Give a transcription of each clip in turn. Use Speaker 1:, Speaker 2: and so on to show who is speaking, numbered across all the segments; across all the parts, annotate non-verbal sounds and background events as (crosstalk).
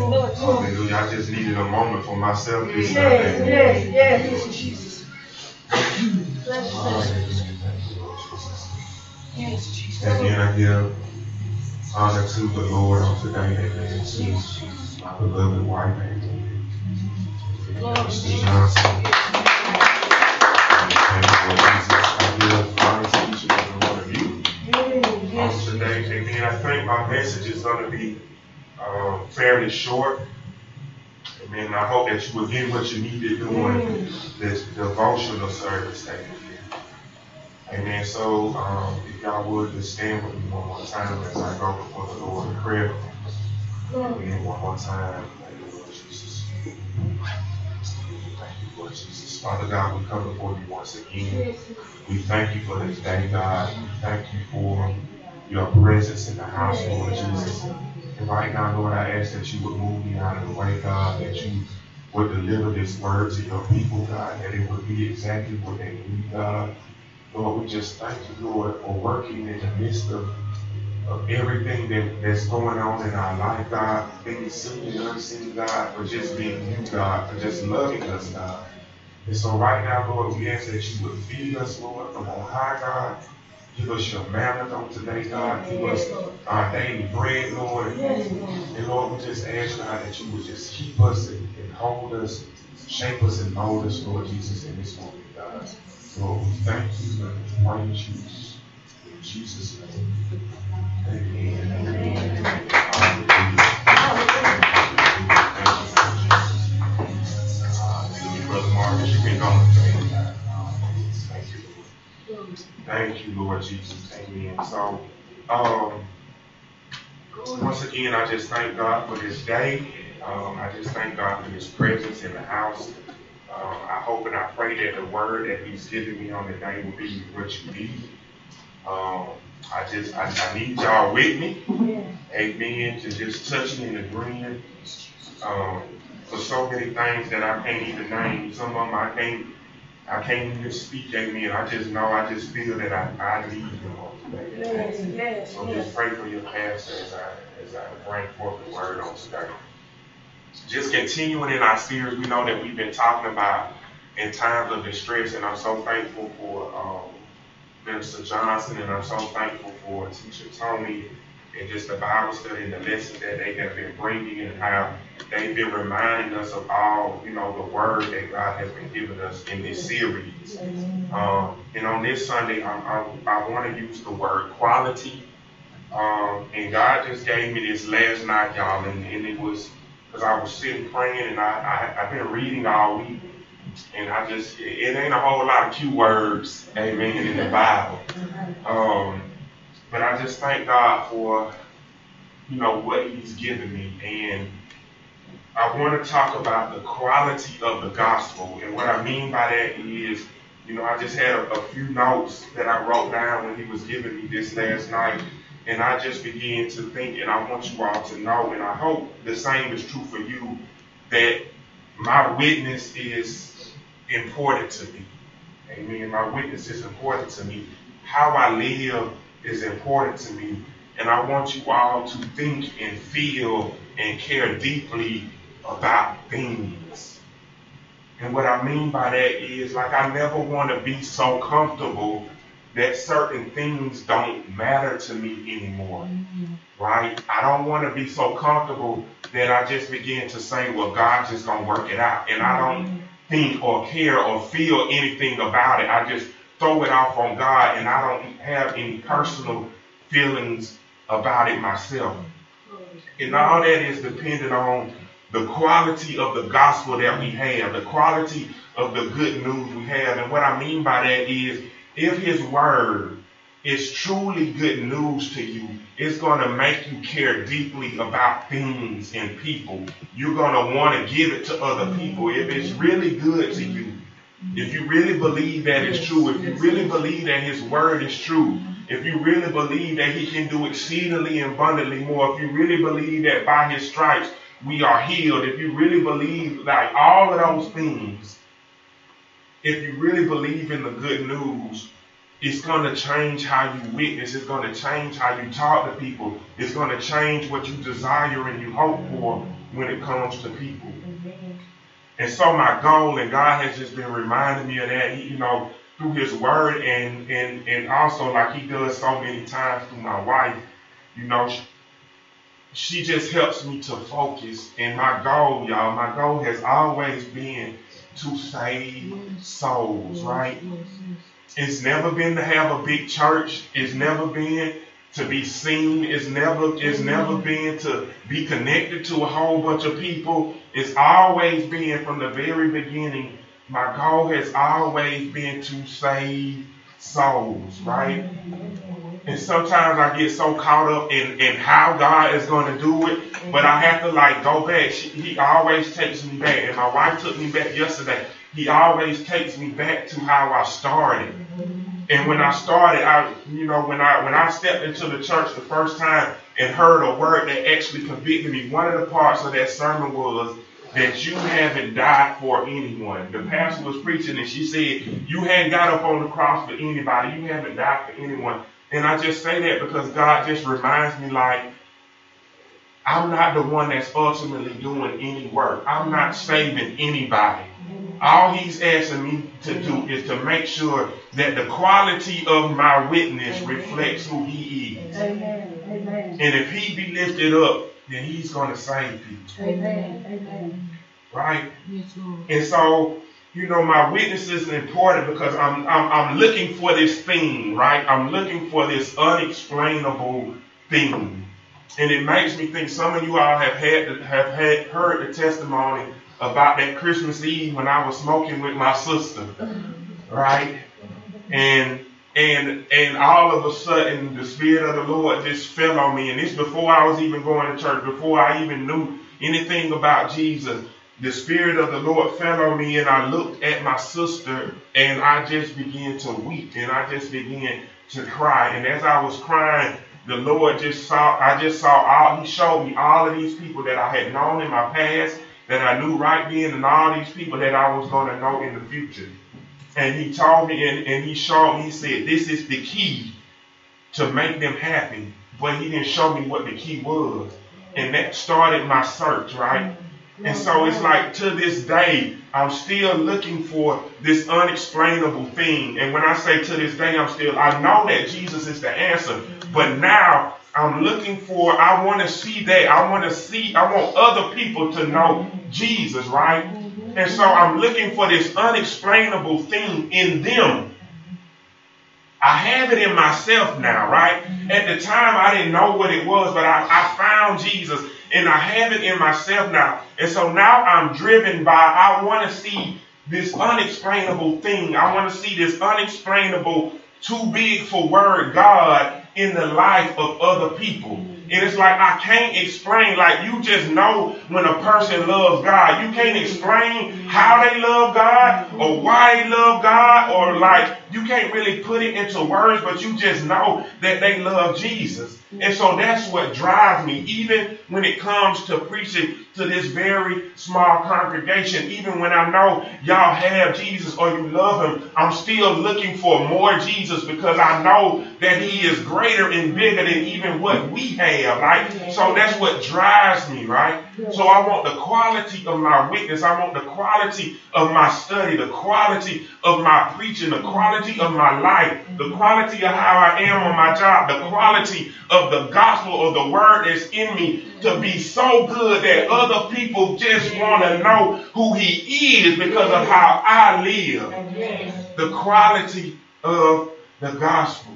Speaker 1: Lord. I just needed a moment for myself. Yes, Jesus. yes, Jesus. And I give honor to the Lord on today, amen, my beloved wife, amen. Johnson. And Lord Jesus, I give honor to each one of you on today. Amen. I think my message is going to be um, fairly short. And I hope that you will get what you need needed doing this devotional service here. Amen. So, um, if y'all would just stand with me one more time as I go before the Lord in prayer. Amen. One more time. Thank you, Lord Jesus. Thank you, Lord Jesus. Father God, we come before you once again. We thank you for this day, God. We thank you for your presence in the house, Lord Jesus. And right now, Lord, I ask that you would move me out of the way, God, that you would deliver this word to your people, God, that it would be exactly what they need, God. Lord, we just thank you, Lord, for working in the midst of, of everything that, that's going on in our life, God, things seen and unseen, God, for just being you, God, for just loving us, God. And so right now, Lord, we ask that you would feed us, Lord, from on high, God. Give us your manna on today, God. Give us our daily bread, Lord. And Lord, we just ask, God, that you would just keep us and, and hold us, shape us and mold us, Lord Jesus, in this moment, God. Lord, we thank you and praise you. In Jesus' name. Amen. Amen. Thank you. Brother Marcus, you've been going Thank you, Lord Jesus. Amen. So, um, once again, I just thank God for this day. Um, I just thank God for His presence in the house. Um, I hope and I pray that the word that He's giving me on the day will be what you need. Um, I just I, I, need y'all with me. Amen. To just touch me and agreeing. Um, for so many things that I can't even name. Some of them I can't I can't even speak, amen. I just know, I just feel that I, I need him on today. Yes, yes, so yes. just pray for your pastor as I, as I bring forth the word on today. Just continuing in our series, we know that we've been talking about in times of distress, and I'm so thankful for um, Minister Johnson, and I'm so thankful for Teacher Tony and just the Bible study and the lessons that they have been bringing and how they've been reminding us of all, you know, the word that God has been giving us in this series. Um, and on this Sunday, I, I, I want to use the word quality. Um, and God just gave me this last night, y'all, and, and it was because I was sitting praying and I, I, I've been reading all week. And I just, it ain't a whole lot of cute words, amen, in the Bible. Um, but I just thank God for, you know, what He's given me. And I want to talk about the quality of the gospel. And what I mean by that is, you know, I just had a, a few notes that I wrote down when He was giving me this last night. And I just began to think, and I want you all to know, and I hope the same is true for you, that my witness is important to me. Amen. My witness is important to me. How I live is important to me. And I want you all to think and feel and care deeply about things. And what I mean by that is, like, I never want to be so comfortable that certain things don't matter to me anymore. Mm-hmm. Right? I don't want to be so comfortable that I just begin to say, well, God's just going to work it out. And I don't. Think or care or feel anything about it. I just throw it off on God and I don't have any personal feelings about it myself. And all that is dependent on the quality of the gospel that we have, the quality of the good news we have. And what I mean by that is if his word is truly good news to you, it's going to make you care deeply about things and people. You're going to want to give it to other people. If it's really good to you, if you really believe that it's true, if you really believe that his word is true, if you really believe that he can do exceedingly abundantly more, if you really believe that by his stripes we are healed, if you really believe like all of those things, if you really believe in the good news, it's going to change how you witness. It's going to change how you talk to people. It's going to change what you desire and you hope for when it comes to people. And so my goal, and God has just been reminding me of that, you know, through His Word, and and and also like He does so many times through my wife, you know, she, she just helps me to focus. And my goal, y'all, my goal has always been to save souls, right? It's never been to have a big church. It's never been to be seen. It's never it's mm-hmm. never been to be connected to a whole bunch of people. It's always been from the very beginning. My goal has always been to save souls, right? Mm-hmm. And sometimes I get so caught up in, in how God is going to do it, but I mm-hmm. have to like go back. She, he always takes me back, and my wife took me back yesterday. He always takes me back to how I started. And when I started, I you know when I when I stepped into the church the first time and heard a word that actually convicted me, one of the parts of that sermon was that you haven't died for anyone. The pastor was preaching and she said, You hadn't got up on the cross for anybody. You haven't died for anyone. And I just say that because God just reminds me like, I'm not the one that's ultimately doing any work. I'm not saving anybody. All he's asking me to do is to make sure that the quality of my witness reflects who he is. Amen. And if he be lifted up, then he's going to save people. Amen. Amen. Right? And so, you know, my witness is important because I'm, I'm, I'm looking for this thing, right? I'm looking for this unexplainable thing. And it makes me think some of you all have had have had heard the testimony about that Christmas Eve when I was smoking with my sister, right? And and and all of a sudden the spirit of the Lord just fell on me. And this before I was even going to church, before I even knew anything about Jesus. The spirit of the Lord fell on me, and I looked at my sister, and I just began to weep, and I just began to cry. And as I was crying, the Lord just saw, I just saw all, He showed me all of these people that I had known in my past, that I knew right then, and all these people that I was going to know in the future. And He told me, and, and He showed me, He said, This is the key to make them happy. But He didn't show me what the key was. And that started my search, right? And so it's like to this day, I'm still looking for this unexplainable thing. And when I say to this day, I'm still, I know that Jesus is the answer. But now I'm looking for, I want to see that. I want to see, I want other people to know Jesus, right? And so I'm looking for this unexplainable thing in them. I have it in myself now, right? At the time, I didn't know what it was, but I, I found Jesus and I have it in myself now. And so now I'm driven by, I want to see this unexplainable thing. I want to see this unexplainable, too big for word God in the life of other people. And it's like I can't explain, like you just know when a person loves God. You can't explain how they love God or why they love God or like you can't really put it into words, but you just know that they love Jesus. And so that's what drives me, even when it comes to preaching to this very small congregation. Even when I know y'all have Jesus or you love him, I'm still looking for more Jesus because I know that he is greater and bigger than even what we have, right? So that's what drives me, right? So I want the quality of my witness. I want the quality of my study, the quality of my preaching, the quality of my life, the quality of how I am on my job, the quality of the gospel or the word that's in me to be so good that other people just want to know who he is because of how I live. The quality of the gospel.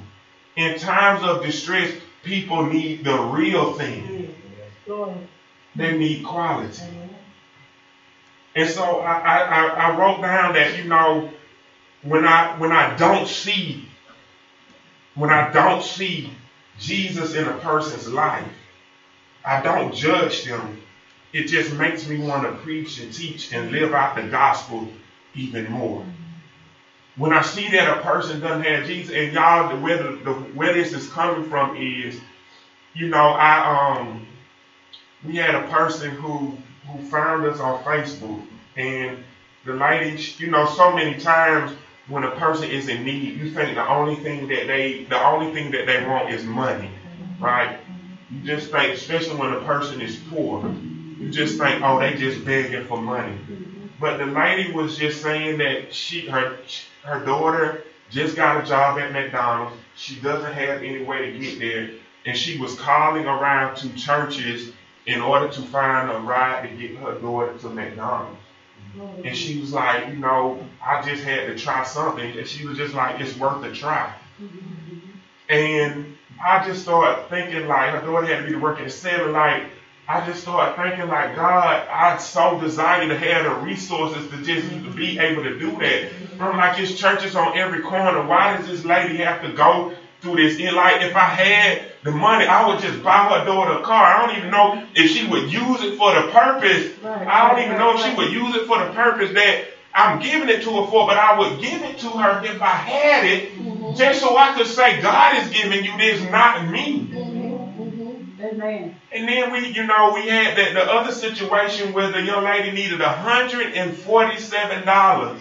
Speaker 1: In times of distress, people need the real thing. They need quality. And so I, I, I wrote down that, you know, when I when I don't see when I don't see Jesus in a person's life, I don't judge them. It just makes me want to preach and teach and live out the gospel even more. When I see that a person doesn't have Jesus, and y'all, where, the, the, where this is coming from is, you know, I um we had a person who who found us on Facebook, and the lady, you know, so many times when a person is in need, you think the only thing that they the only thing that they want is money, right? You just think, especially when a person is poor, you just think, oh, they just begging for money. But the lady was just saying that she her her daughter just got a job at McDonald's. She doesn't have any way to get there, and she was calling around to churches in order to find a ride to get her daughter to McDonald's. And she was like, you know, I just had to try something. And she was just like, it's worth a try. And I just started thinking like her daughter had to be to work at seven. Like I just started thinking like God, I so desire to have the resources to just be able to do that. I'm like, it's churches on every corner. Why does this lady have to go through this? And like, if I had the money, I would just buy her daughter a car. I don't even know if she would use it for the purpose. Right, I don't right, even know right, if she would use it for the purpose that I'm giving it to her for, but I would give it to her if I had it, mm-hmm. just so I could say, God is giving you this, not me. Mm-hmm. mm-hmm. Amen. And then we, you know, we had that the other situation where the young lady needed $147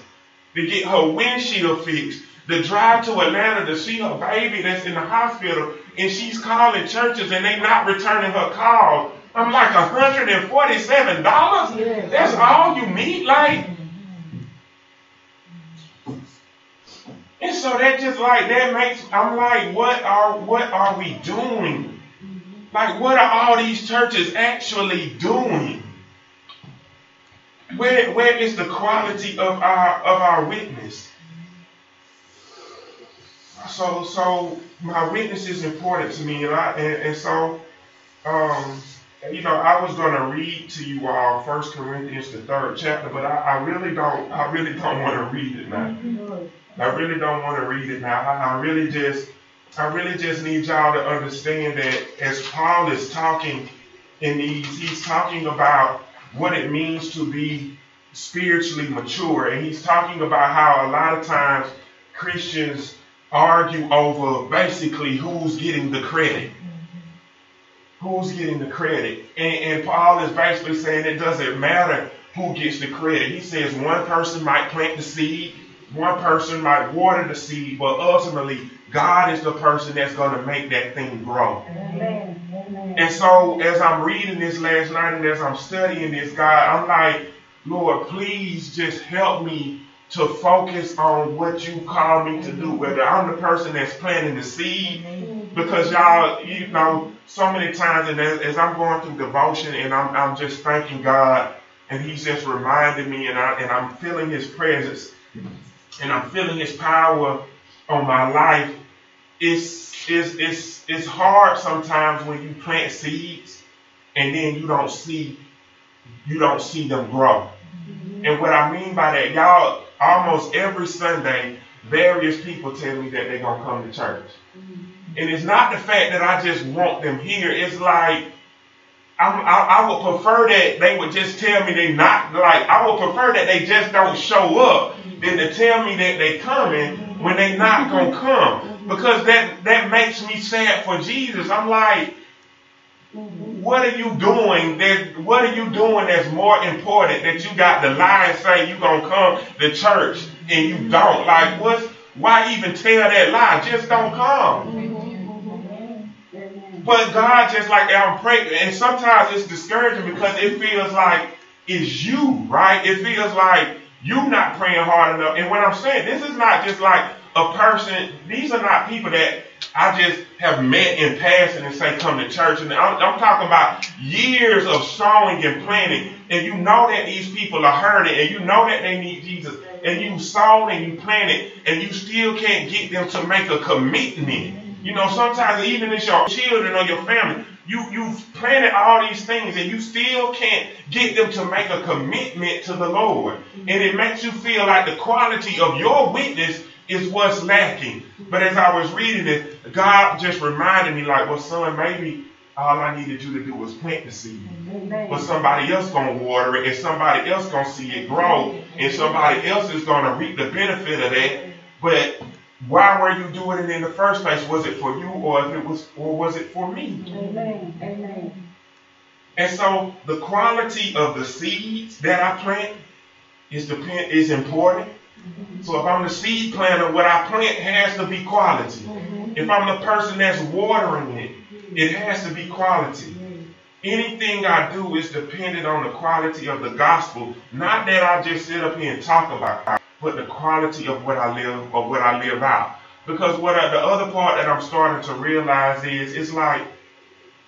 Speaker 1: to get her windshield fixed, to drive to Atlanta to see her baby that's in the hospital and she's calling churches and they're not returning her call. I'm like, $147? That's all you need? Like, and so that just like, that makes, I'm like, what are, what are we doing? Like, what are all these churches actually doing? Where, where is the quality of our, of our witness? So, so my witness is important to me, and, I, and, and so, um, you know, I was going to read to you all First Corinthians, the third chapter, but I, I really don't, I really don't want to read it now. I really don't want to read it now. I, I really just, I really just need y'all to understand that as Paul is talking in these, he's talking about what it means to be spiritually mature, and he's talking about how a lot of times Christians argue over basically who's getting the credit. Who's getting the credit? And, and Paul is basically saying it doesn't matter who gets the credit. He says one person might plant the seed, one person might water the seed, but ultimately God is the person that's going to make that thing grow. Amen. And so as I'm reading this last night and as I'm studying this, God, I'm like, Lord, please just help me to focus on what you call me to do, whether I'm the person that's planting the seed, because y'all, you know, so many times, and as, as I'm going through devotion and I'm, I'm just thanking God, and He's just reminding me, and, I, and I'm feeling His presence, and I'm feeling His power on my life. It's, it's, it's, it's hard sometimes when you plant seeds and then you don't see, you don't see them grow. And what I mean by that, y'all, almost every Sunday, various people tell me that they're going to come to church. Mm-hmm. And it's not the fact that I just want them here. It's like, I'm, I, I would prefer that they would just tell me they're not like, I would prefer that they just don't show up mm-hmm. than to tell me that they're coming when they're not going to come. Mm-hmm. Because that, that makes me sad for Jesus. I'm like, what are you doing that what are you doing that's more important that you got the lie saying you gonna come to church and you don't? Like what's why even tell that lie? Just don't come. But god just like i'm praying and sometimes it's discouraging because it feels like it's you right? It feels like you're not praying hard enough. And what i'm saying this is not just like a person these are not people that I just have met in passing and say, come to church. And I'm, I'm, talking about years of sowing and planting. And you know that these people are hurting and you know that they need Jesus. And you sowed and you planted and you still can't get them to make a commitment. You know, sometimes even as your children or your family, you, you've planted all these things and you still can't get them to make a commitment to the Lord. And it makes you feel like the quality of your witness is what's lacking. But as I was reading it, God just reminded me, like, well, son, maybe all I needed you to do was plant the seed. Amen. But somebody else gonna water it, and somebody else gonna see it grow, and somebody else is gonna reap the benefit of that. But why were you doing it in the first place? Was it for you, or if it was, or was it for me? Amen. Amen. And so the quality of the seeds that I plant is depend is important. So if I'm the seed planter, what I plant has to be quality. Mm-hmm. If I'm the person that's watering it, it has to be quality. Anything I do is dependent on the quality of the gospel. Not that I just sit up here and talk about it, but the quality of what I live or what I live out. Because what I, the other part that I'm starting to realize is, it's like,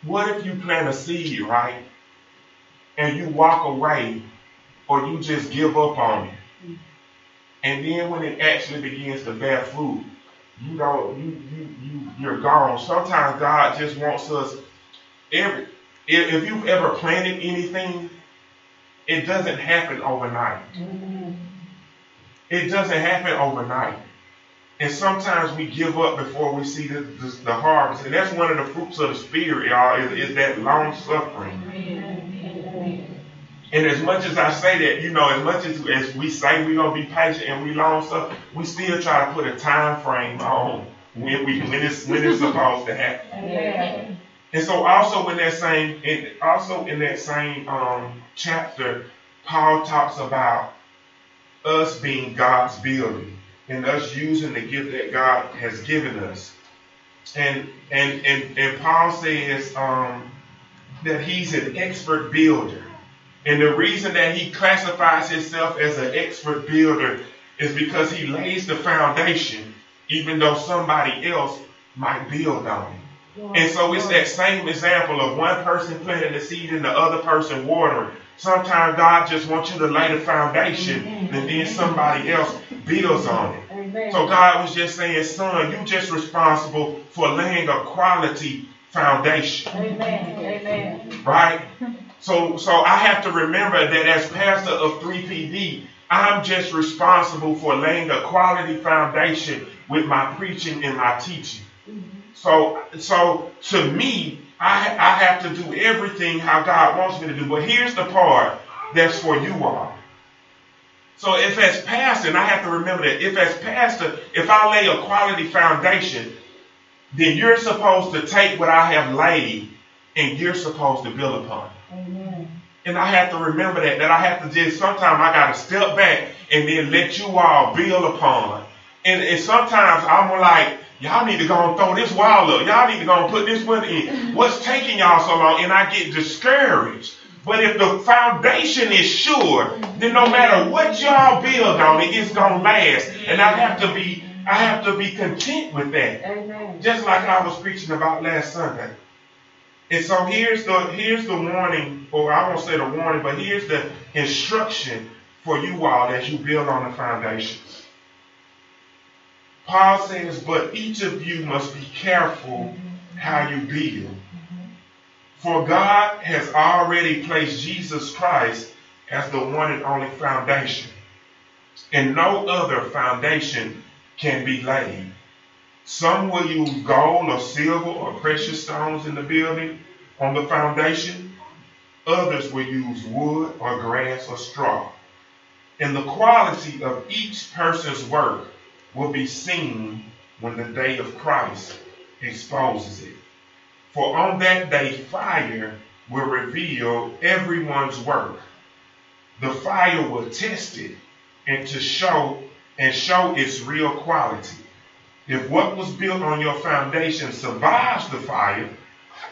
Speaker 1: what if you plant a seed, right? And you walk away or you just give up on it. And then when it actually begins to bear fruit, you don't you you you you're gone. Sometimes God just wants us every if you've ever planted anything, it doesn't happen overnight. It doesn't happen overnight. And sometimes we give up before we see the, the, the harvest. And that's one of the fruits of the Spirit, y'all, is, is that long suffering. And as much as I say that, you know, as much as, as we say we're going to be patient and we long stuff, we still try to put a time frame on when, we, when, it's, when it's supposed to happen. And so also in that same, in, also in that same um, chapter, Paul talks about us being God's building and us using the gift that God has given us. And and and, and Paul says um, that he's an expert builder. And the reason that he classifies himself as an expert builder is because he lays the foundation, even though somebody else might build on it. And so it's that same example of one person planting the seed and the other person watering. Sometimes God just wants you to lay the foundation and then somebody else builds on it. So God was just saying, son, you just responsible for laying a quality foundation. Amen. Amen. Right? So so I have to remember that as pastor of 3PD, I'm just responsible for laying a quality foundation with my preaching and my teaching. So, so to me, I, I have to do everything how God wants me to do. But here's the part that's for you all. So if as pastor, and I have to remember that if as pastor, if I lay a quality foundation, then you're supposed to take what I have laid and you're supposed to build upon. Amen. And I have to remember that, that I have to just, sometimes I got to step back and then let you all build upon. And, and sometimes I'm like, Y'all need to go and throw this wall up. Y'all need to go and put this one in. What's taking y'all so long? And I get discouraged. But if the foundation is sure, then no matter what y'all build on it, it's gonna last. And I have to be I have to be content with that. Amen. Just like I was preaching about last Sunday. And so here's the here's the warning, or I won't say the warning, but here's the instruction for you all as you build on the foundation. Paul says, but each of you must be careful how you build. For God has already placed Jesus Christ as the one and only foundation. And no other foundation can be laid. Some will use gold or silver or precious stones in the building on the foundation. Others will use wood or grass or straw. And the quality of each person's work will be seen when the day of Christ exposes it. For on that day, fire will reveal everyone's work. The fire will test it and to show and show its real quality. If what was built on your foundation survives the fire,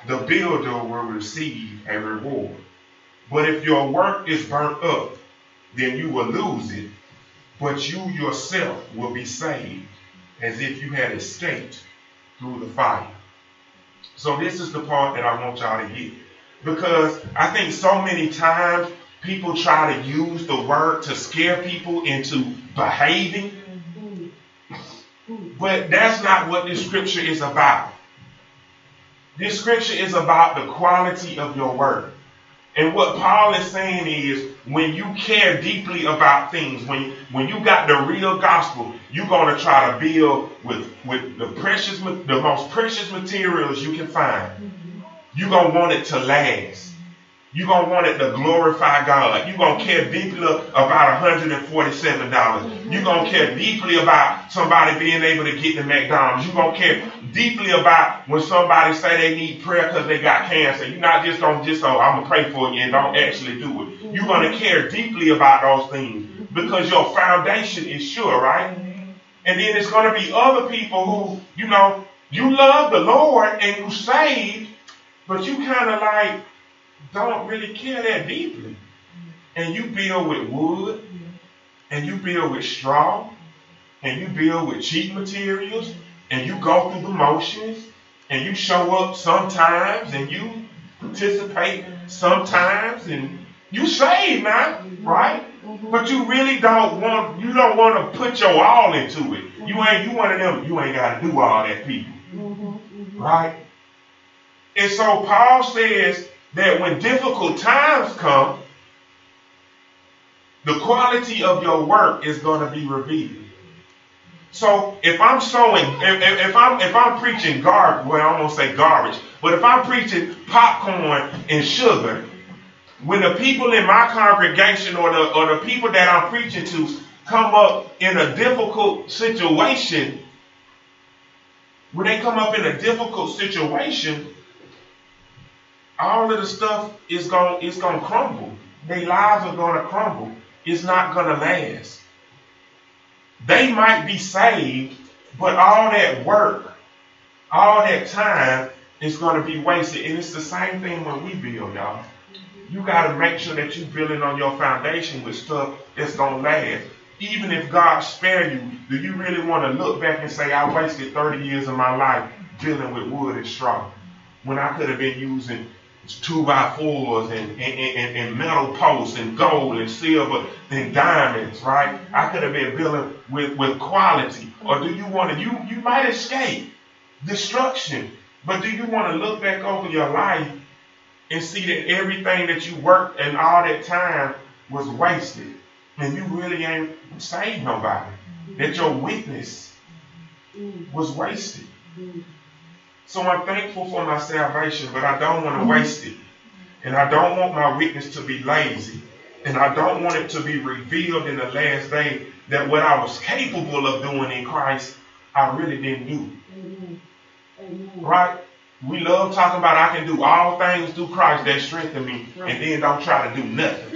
Speaker 1: the builder will receive a reward. But if your work is burnt up, then you will lose it, but you yourself will be saved as if you had escaped through the fire. So this is the part that I want y'all to get. Because I think so many times people try to use the word to scare people into behaving. But that's not what this scripture is about. This scripture is about the quality of your word. And what Paul is saying is when you care deeply about things, when, when you got the real gospel, you're going to try to build with, with the precious, the most precious materials you can find. You're going to want it to last. You're going to want it to glorify God. You're going to care deeply about $147. You're going to care deeply about somebody being able to get to McDonald's. You're going to care deeply about when somebody say they need prayer because they got cancer. You're not just going to just, oh, I'm going to pray for you and don't actually do it. You're going to care deeply about those things because your foundation is sure, right? And then it's going to be other people who, you know, you love the Lord and you saved, but you kind of like, don't really care that deeply. And you build with wood, and you build with straw, and you build with cheap materials, and you go through the motions, and you show up sometimes, and you participate sometimes, and you save now, right? But you really don't want you don't want to put your all into it. You ain't you one of them, you ain't gotta do all that people. Right? And so Paul says that when difficult times come, the quality of your work is going to be revealed. So if I'm sowing, if, if, I'm if I'm preaching garbage, well, I'm gonna say garbage, but if I'm preaching popcorn and sugar, when the people in my congregation or the or the people that I'm preaching to come up in a difficult situation, when they come up in a difficult situation, all of the stuff is going it's going to crumble. Their lives are going to crumble. It's not going to last. They might be saved, but all that work, all that time is going to be wasted. And it's the same thing when we build, y'all. You got to make sure that you're building on your foundation with stuff that's going to last. Even if God spare you, do you really want to look back and say, I wasted 30 years of my life dealing with wood and straw when I could have been using two by fours and, and, and, and, metal posts and gold and silver and diamonds, right? I could have been building with, with quality. Or do you want to, you, you might escape destruction, but do you want to look back over your life and see that everything that you worked and all that time was wasted and you really ain't saved nobody? That your witness was wasted. So I'm thankful for my salvation, but I don't want to waste it. And I don't want my witness to be lazy. And I don't want it to be revealed in the last day that what I was capable of doing in Christ, I really didn't do. Amen. Right? We love talking about I can do all things through Christ that strengthen me, right. and then don't try to do nothing.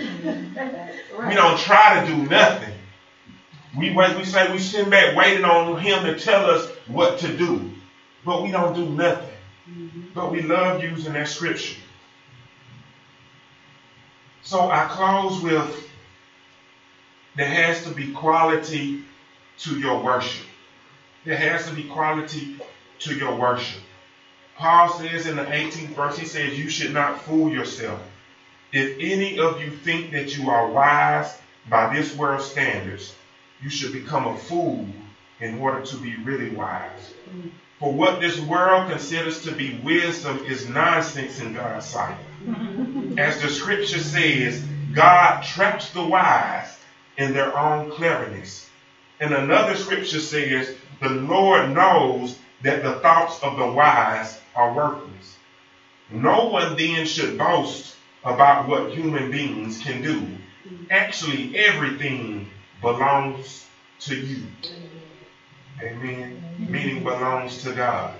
Speaker 1: right. (laughs) We don't try to do nothing. We wait, we say we sit back waiting on him to tell us what to do but we don't do nothing. Mm-hmm. But we love using that scripture. So I close with there has to be quality to your worship. There has to be quality to your worship. Paul says in the 18th verse, he says, You should not fool yourself. If any of you think that you are wise by this world's standards, you should become a fool in order to be really wise. For what this world considers to be wisdom is nonsense in God's sight. As the scripture says, God traps the wise in their own cleverness. And another scripture says, the Lord knows that the thoughts of the wise are worthless. No one then should boast about what human beings can do. Actually, everything belongs to you. Amen. Meaning belongs to God.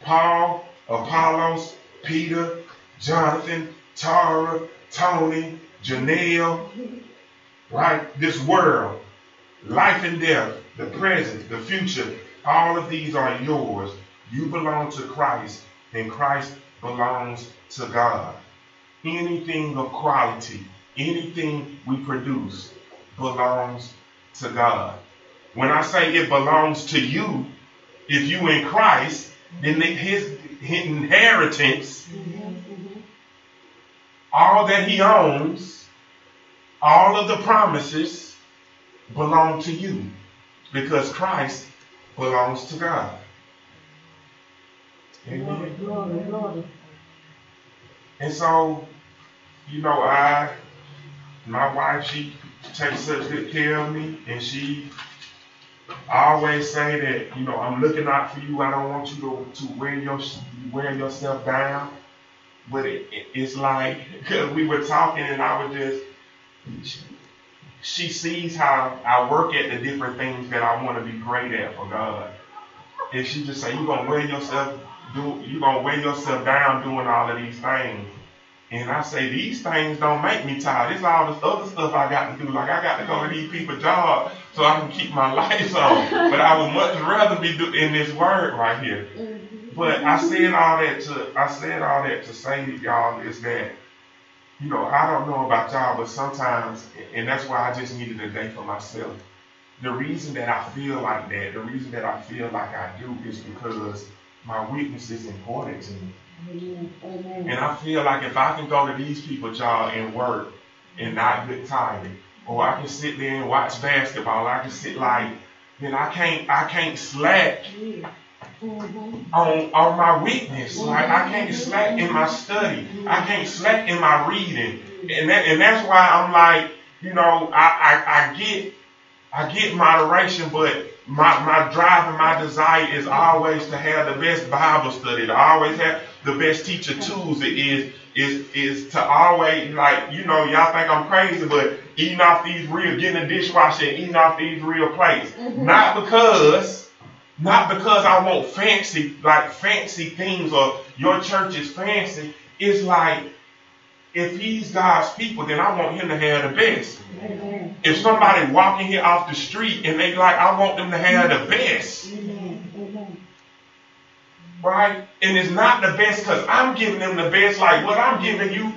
Speaker 1: Paul, Apollos, Peter, Jonathan, Tara, Tony, Janelle, right? This world, life and death, the present, the future, all of these are yours. You belong to Christ, and Christ belongs to God. Anything of quality, anything we produce belongs to God. When I say it belongs to you, if you in Christ, then his, inheritance, all that he owns, all of the promises belong to you because Christ belongs to God. Amen. And so, you know, I, my wife, she takes such good care of me, and she I always say that, you know, I'm looking out for you. I don't want you to, to wear, your, wear yourself down. but it, it, it's like (laughs) because we were talking and I was just she sees how I work at the different things that I want to be great at for God. And she just say, You're gonna wear yourself do you gonna wear yourself down doing all of these things. And I say these things don't make me tired. It's all this other stuff I got to do. Like I got to go to these people's jobs so I can keep my (laughs) lights on. But I would much rather be in this word right here. Mm-hmm. But I said all that to I said all that to say to y'all is that you know I don't know about y'all, but sometimes and that's why I just needed a day for myself. The reason that I feel like that, the reason that I feel like I do is because my weakness is important to me. Amen. And I feel like if I can go to these people, y'all, and work and not get tired, or I can sit there and watch basketball, I can sit like, then I can't, I can't slack mm-hmm. on on my weakness. Mm-hmm. Like I can't slack in my study. I can't slack in my reading, and that, and that's why I'm like, you know, I, I, I get I get moderation, but my, my drive and my desire is always to have the best Bible study, to always have the best teacher tools. It is is is to always like you know y'all think I'm crazy, but eating off these real, getting a dishwasher and eating off these real plates. Mm-hmm. Not because, not because I want fancy like fancy things or your church is fancy. It's like if he's God's people, then I want him to have the best. Amen. If somebody walking here off the street and they like, I want them to have the best. Amen. Right? And it's not the best because I'm giving them the best. Like what I'm giving you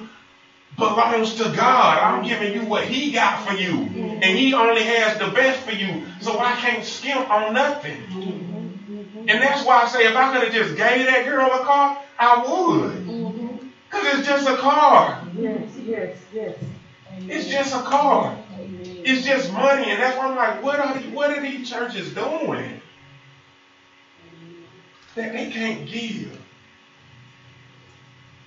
Speaker 1: belongs to God. I'm giving you what He got for you. Mm-hmm. And He only has the best for you. So I can't skimp on nothing. Mm-hmm. And that's why I say if I could have just gave that girl a car, I would. Mm-hmm. Because it's just a car.
Speaker 2: Yes, yes, yes.
Speaker 1: It's just a car. It's just money, and that's why I'm like, what are what are these churches doing that they can't give?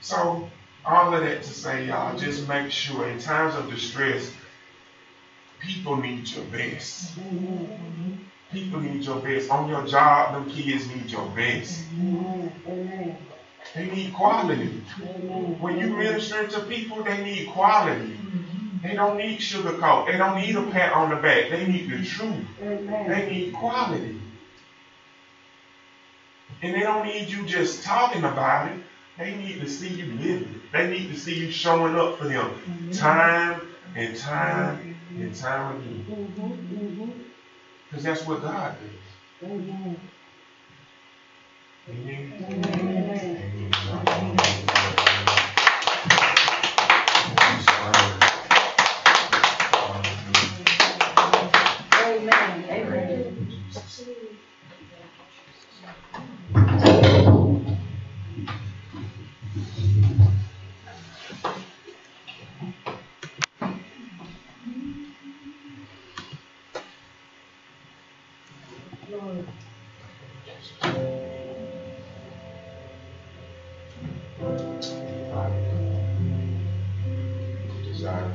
Speaker 1: So all of that to say, y'all, just make sure in times of distress, people need your best. People need your best. On your job, them kids need your best. They need quality. When you minister to people, they need quality. They don't need sugarcoat. They don't need a pat on the back. They need the truth. They need quality. And they don't need you just talking about it. They need to see you living. They need to see you showing up for them mm-hmm. time and time mm-hmm. and time again. Mm-hmm. Because that's what God does. Amen. Amen. Desire.